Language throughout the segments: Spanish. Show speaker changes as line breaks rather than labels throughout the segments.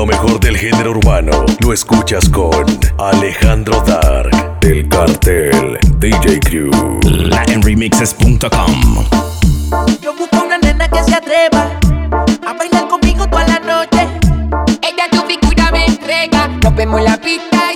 Lo mejor del género urbano lo escuchas con Alejandro Dark, El Cartel, DJ Crew,
LatinRemixes.com.
Yo busco una nena que se atreva a bailar conmigo toda la noche.
Ella tu figura me entrega, nos vemos en la pista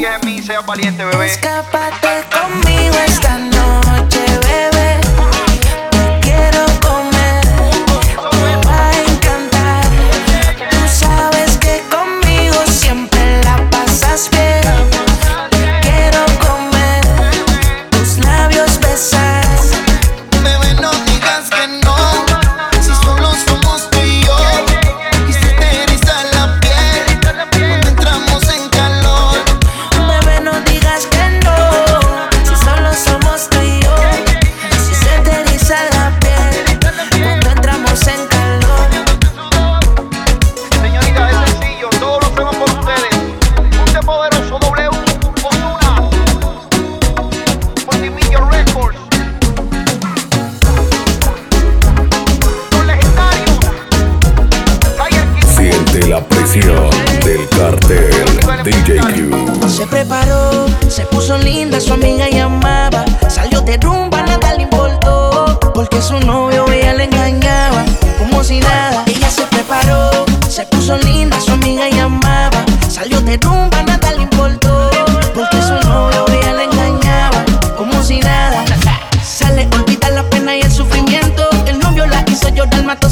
confía en
mí,
sea valiente, bebé.
Escápate conmigo esta noche, bebé. La hizo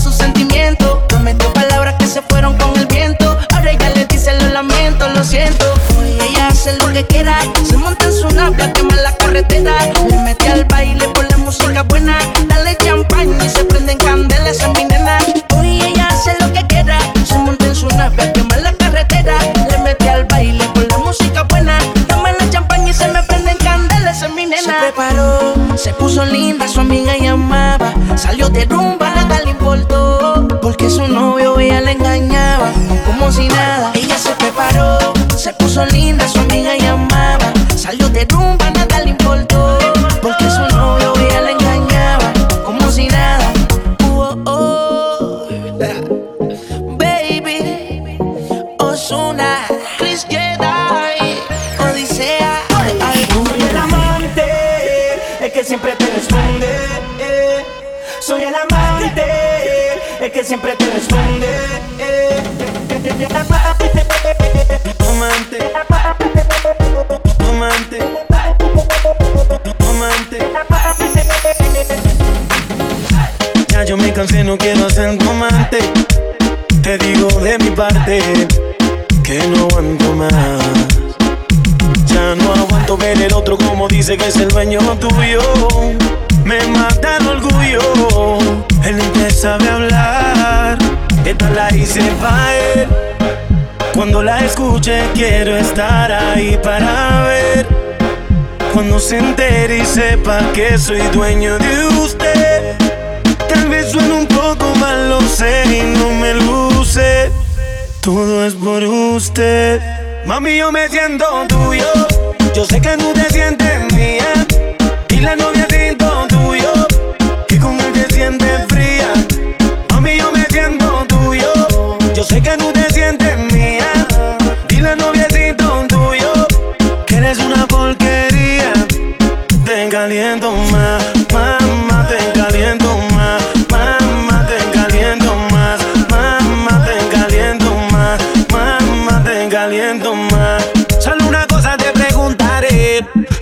que
no aguanto más. Ya no aguanto ver el otro como dice que es el dueño tuyo. Me mata el orgullo. Él ni te sabe hablar. Esta la hice pa' él. Cuando la escuche quiero estar ahí para ver. Cuando se entere y sepa que soy dueño de usted. Tal vez suene un poco mal, lo sé y no me luce. Todo es por usted. Mami, yo me siento tuyo. Yo sé que tú te sientes mía. Y la novia siento tuyo. Que con él te sientes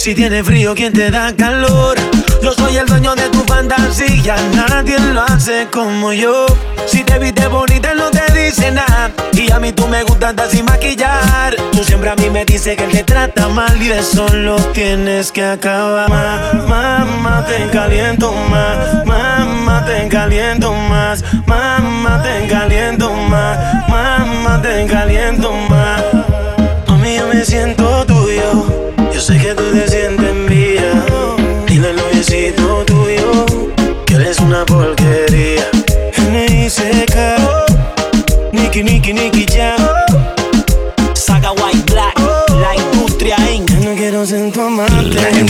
si tiene frío, ¿quién te da calor? Yo soy el dueño de tu fantasía, nadie lo hace como yo. Si te viste bonita, no te dice nada. Y a mí tú me gustas andar sin maquillar. Tú siempre a mí me dices que él te trata mal y de eso lo tienes que acabar. Ma- Mamá, te caliento más. Mamá, te caliento más. Mamá, te caliento más. Mamá, te caliento más. Mami, yo me siento tuyo. Sé que tú te sientes mía. Dile al noviecito tuyo que eres una porquería. N.I.C.K. Nicky, Nicky, Nicky Jam. Saga White Black. La industria. Yo no quiero ser tu amante.
En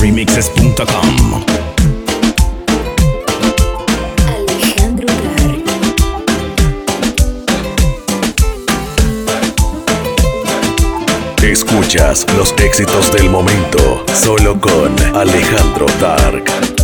Los éxitos del momento solo con Alejandro Dark.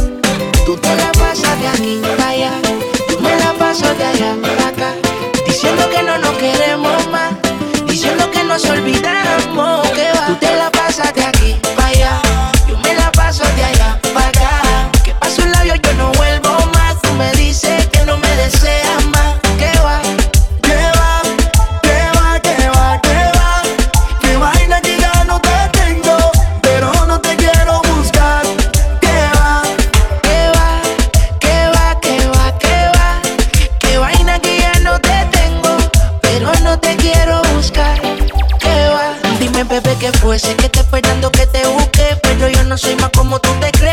bebé, que fuese que esté esperando que te
busque. Pero
yo no soy más como tú te crees.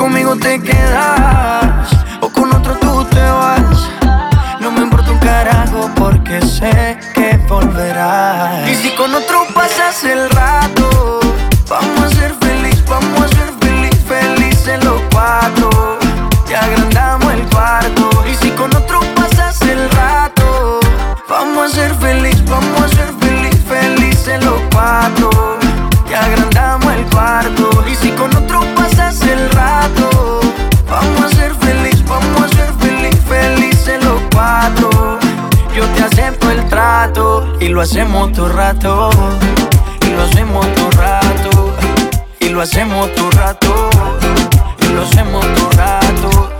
conmigo te quedas. Y lo hacemos todo rato. Y lo hacemos todo rato. Y lo hacemos todo rato. Y lo hacemos todo rato.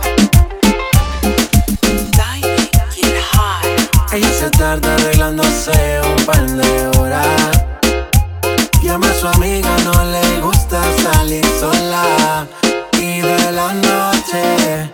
Ella se tarda arreglándose un par de horas. Llama a su amiga, no le gusta salir sola. Y de la noche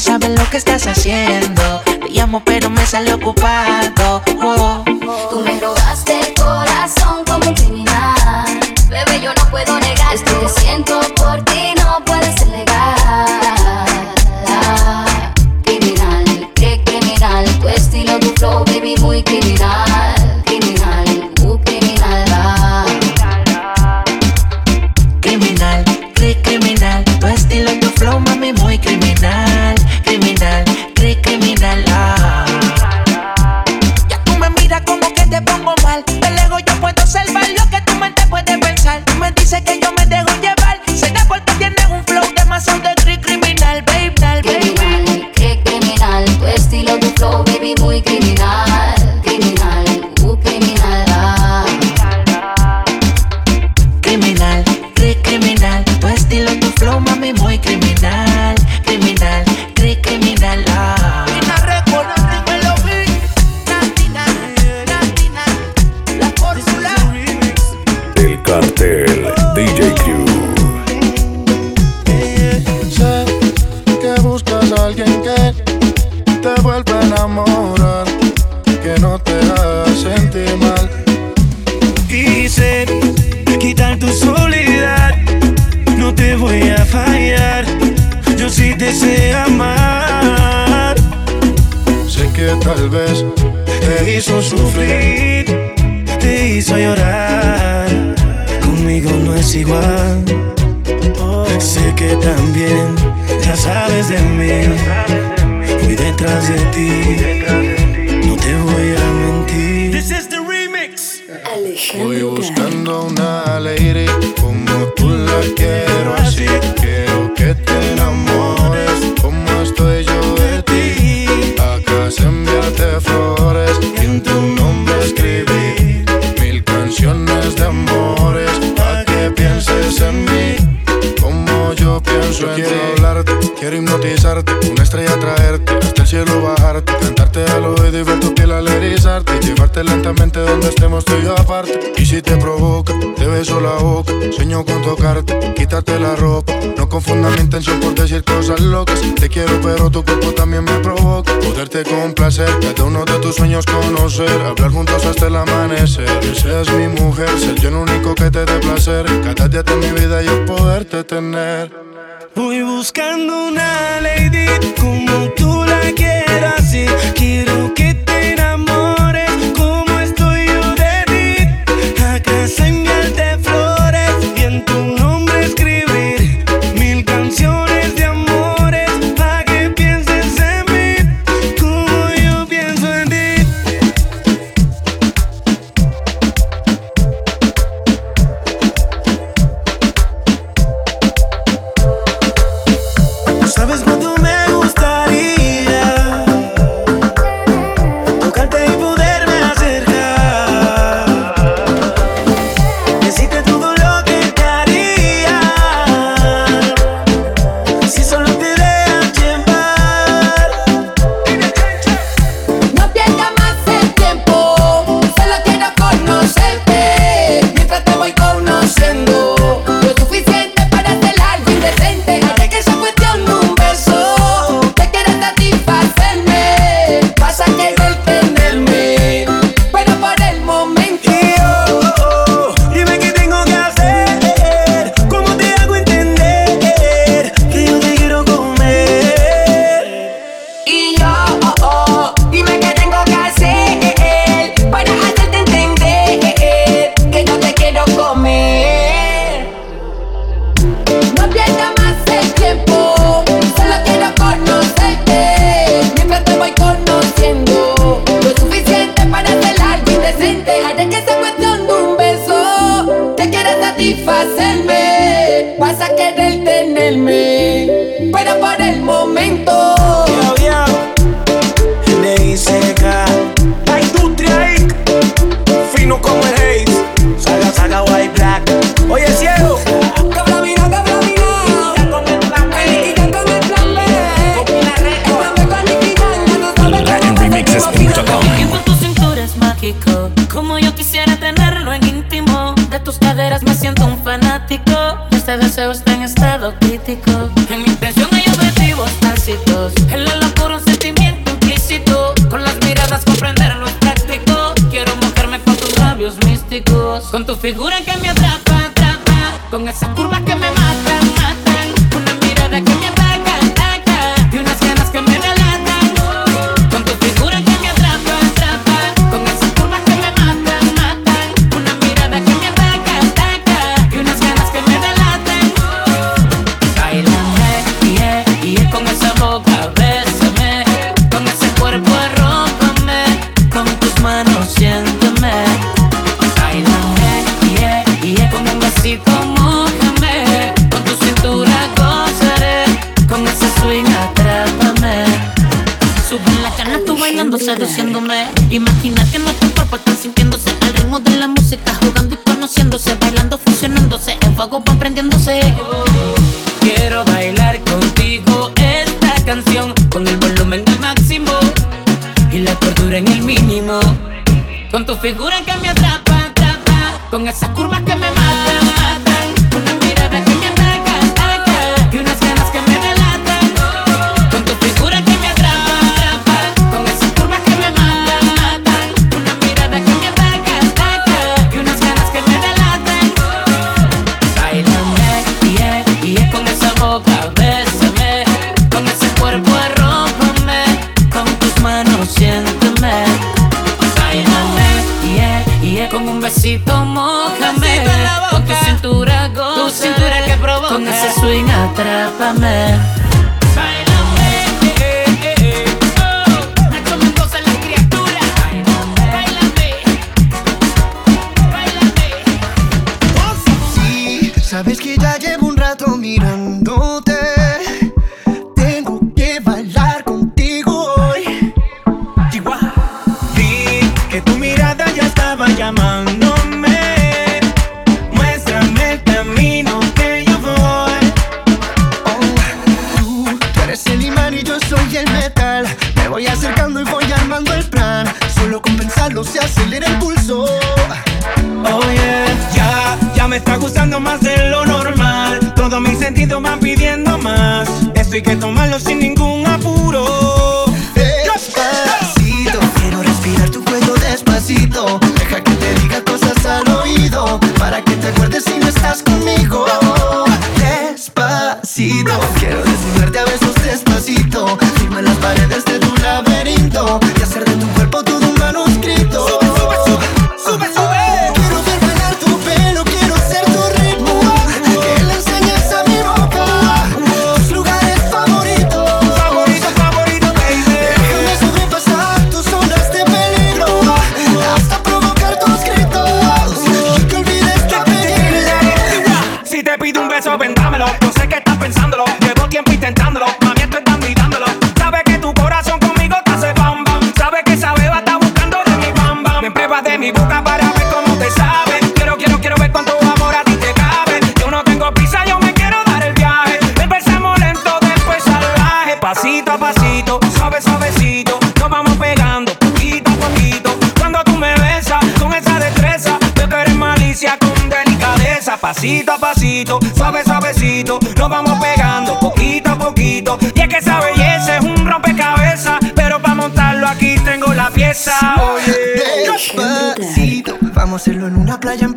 sabes
lo que estás haciendo. Te llamo pero me sale ocupado
Y si te provoca, te beso la boca. Sueño con tocarte, quítate la ropa. No confunda mi intención por decir cosas locas. Te quiero, pero tu cuerpo también me provoca. Poderte complacer, cada uno de tus sueños conocer. Hablar juntos hasta el amanecer. Que seas mi mujer, ser yo el único que te dé placer. Cada día de mi vida yo poderte tener.
Voy buscando una lady como tú la quieras y quiero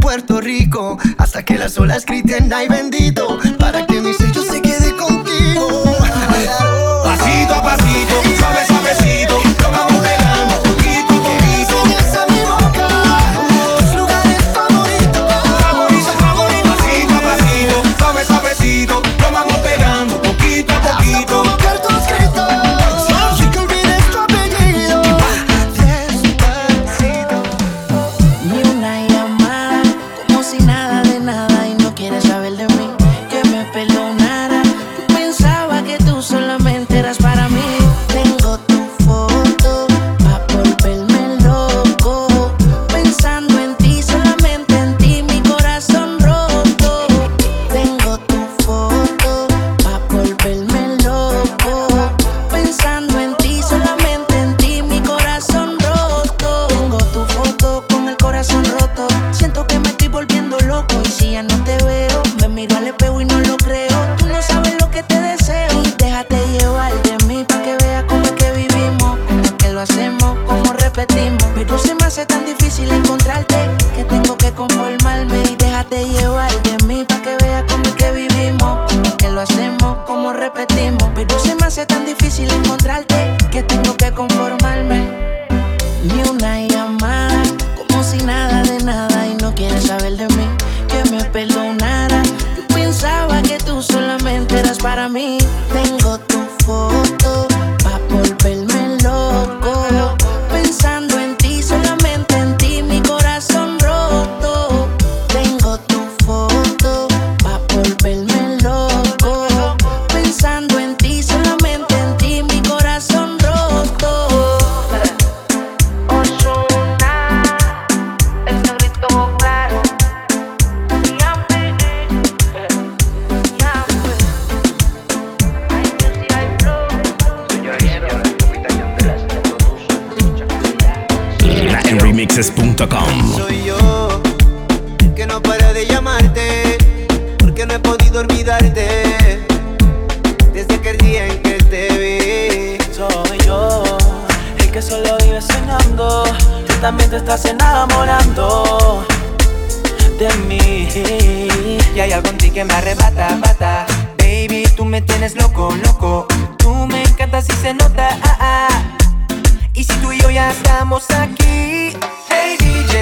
Puerto Rico hasta que la las olas griten ay bendito para que mi sello se quede contigo.
Pasito a pasito, suave
silencio.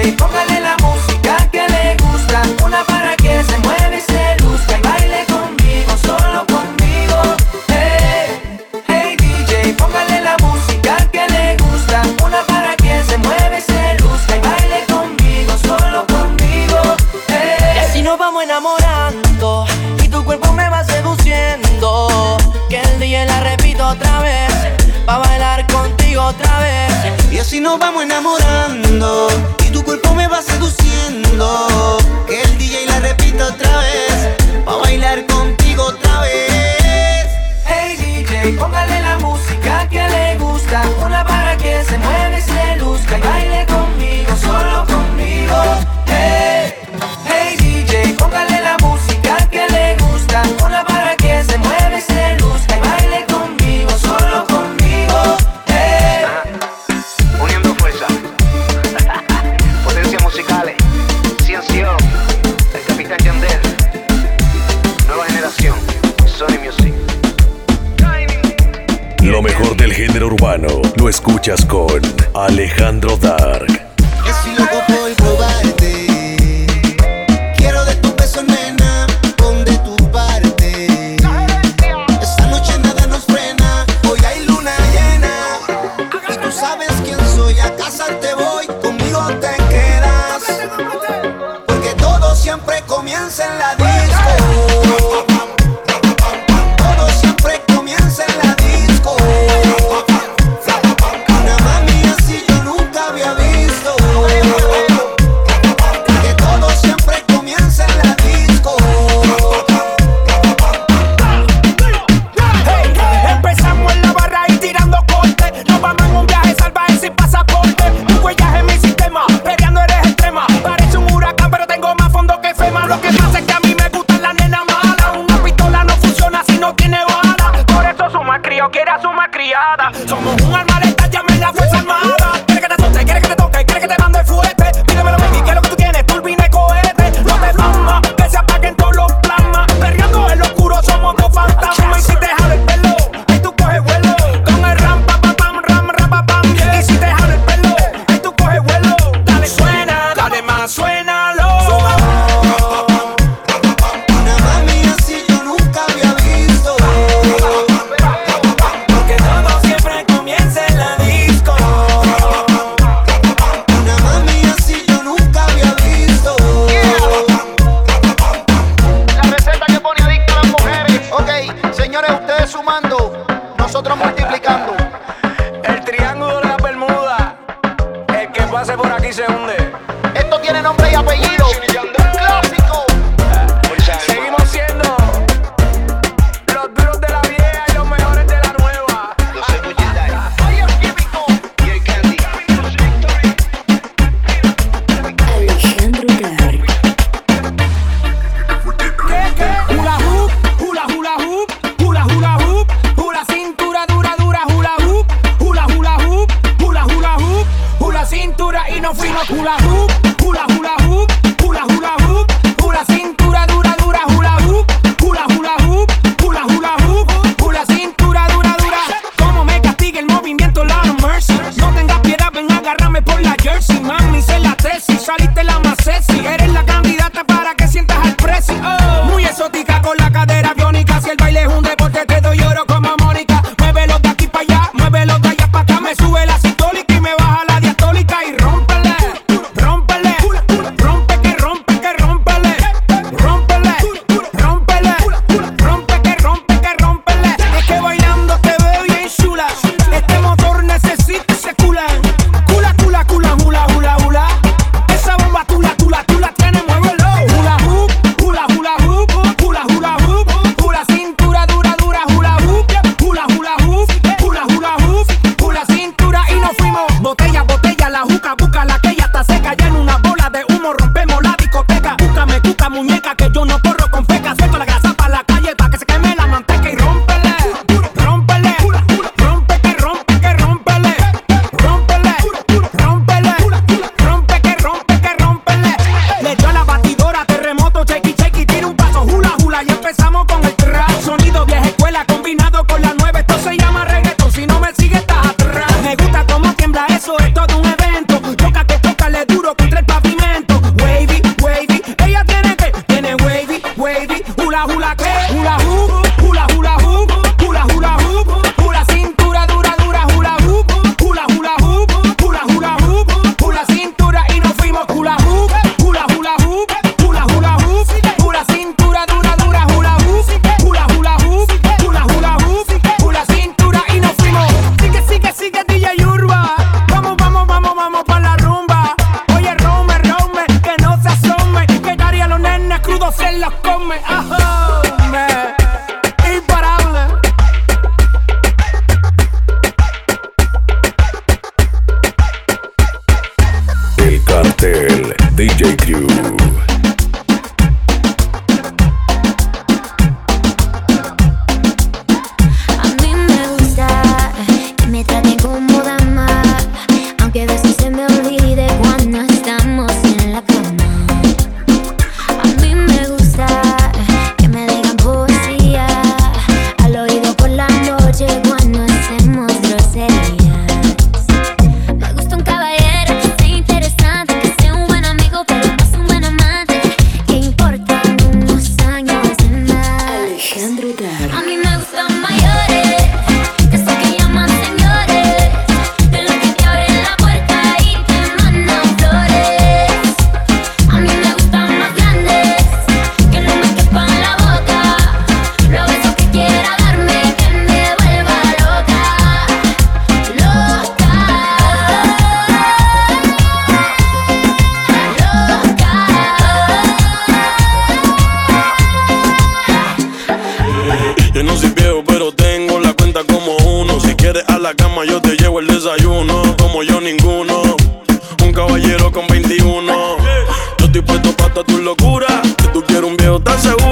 Hey, la
cama
yo te llevo el desayuno, como yo ninguno. Un caballero con 21. Yo estoy puesto para tus locuras. Si tú quieres un viejo tan
seguro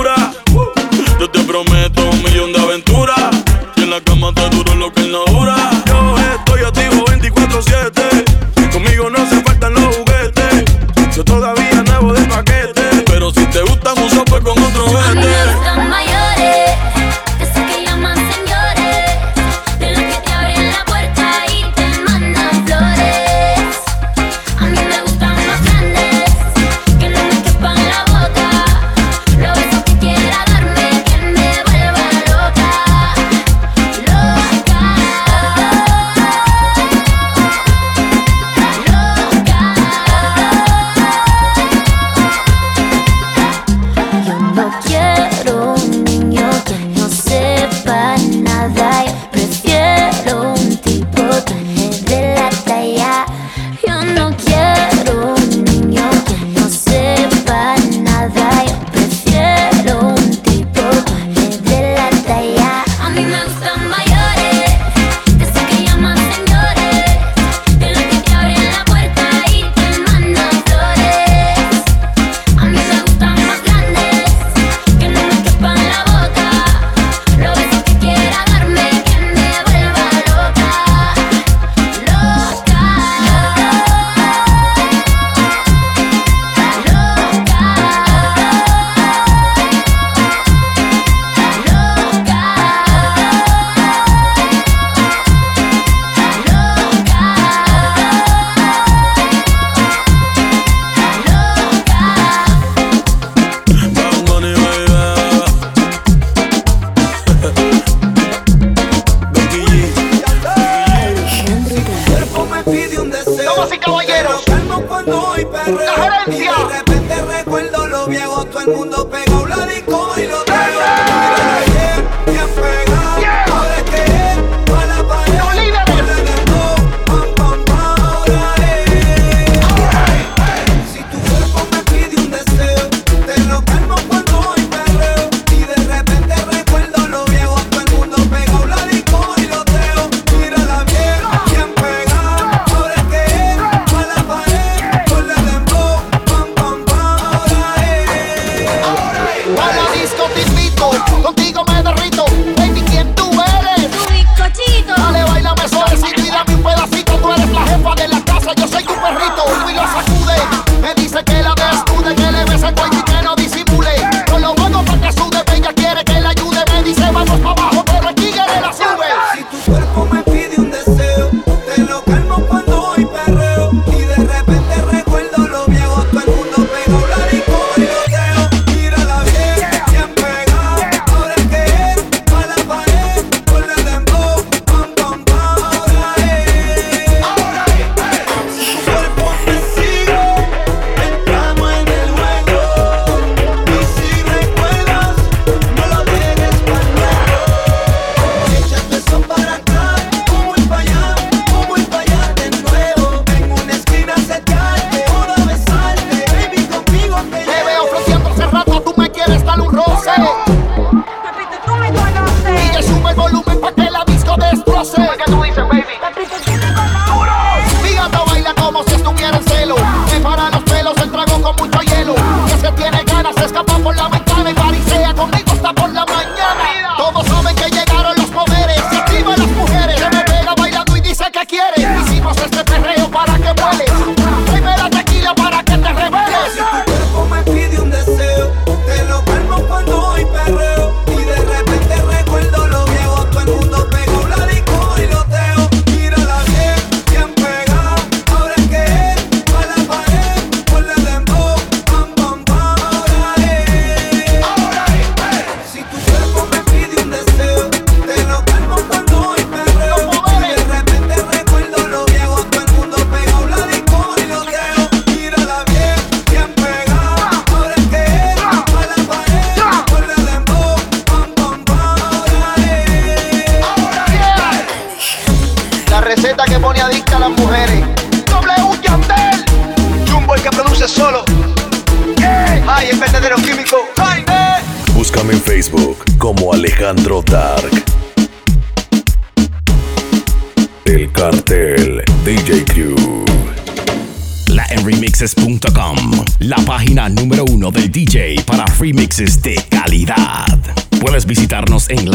número uno del DJ para remixes de calidad. Puedes visitarnos en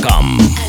Dar.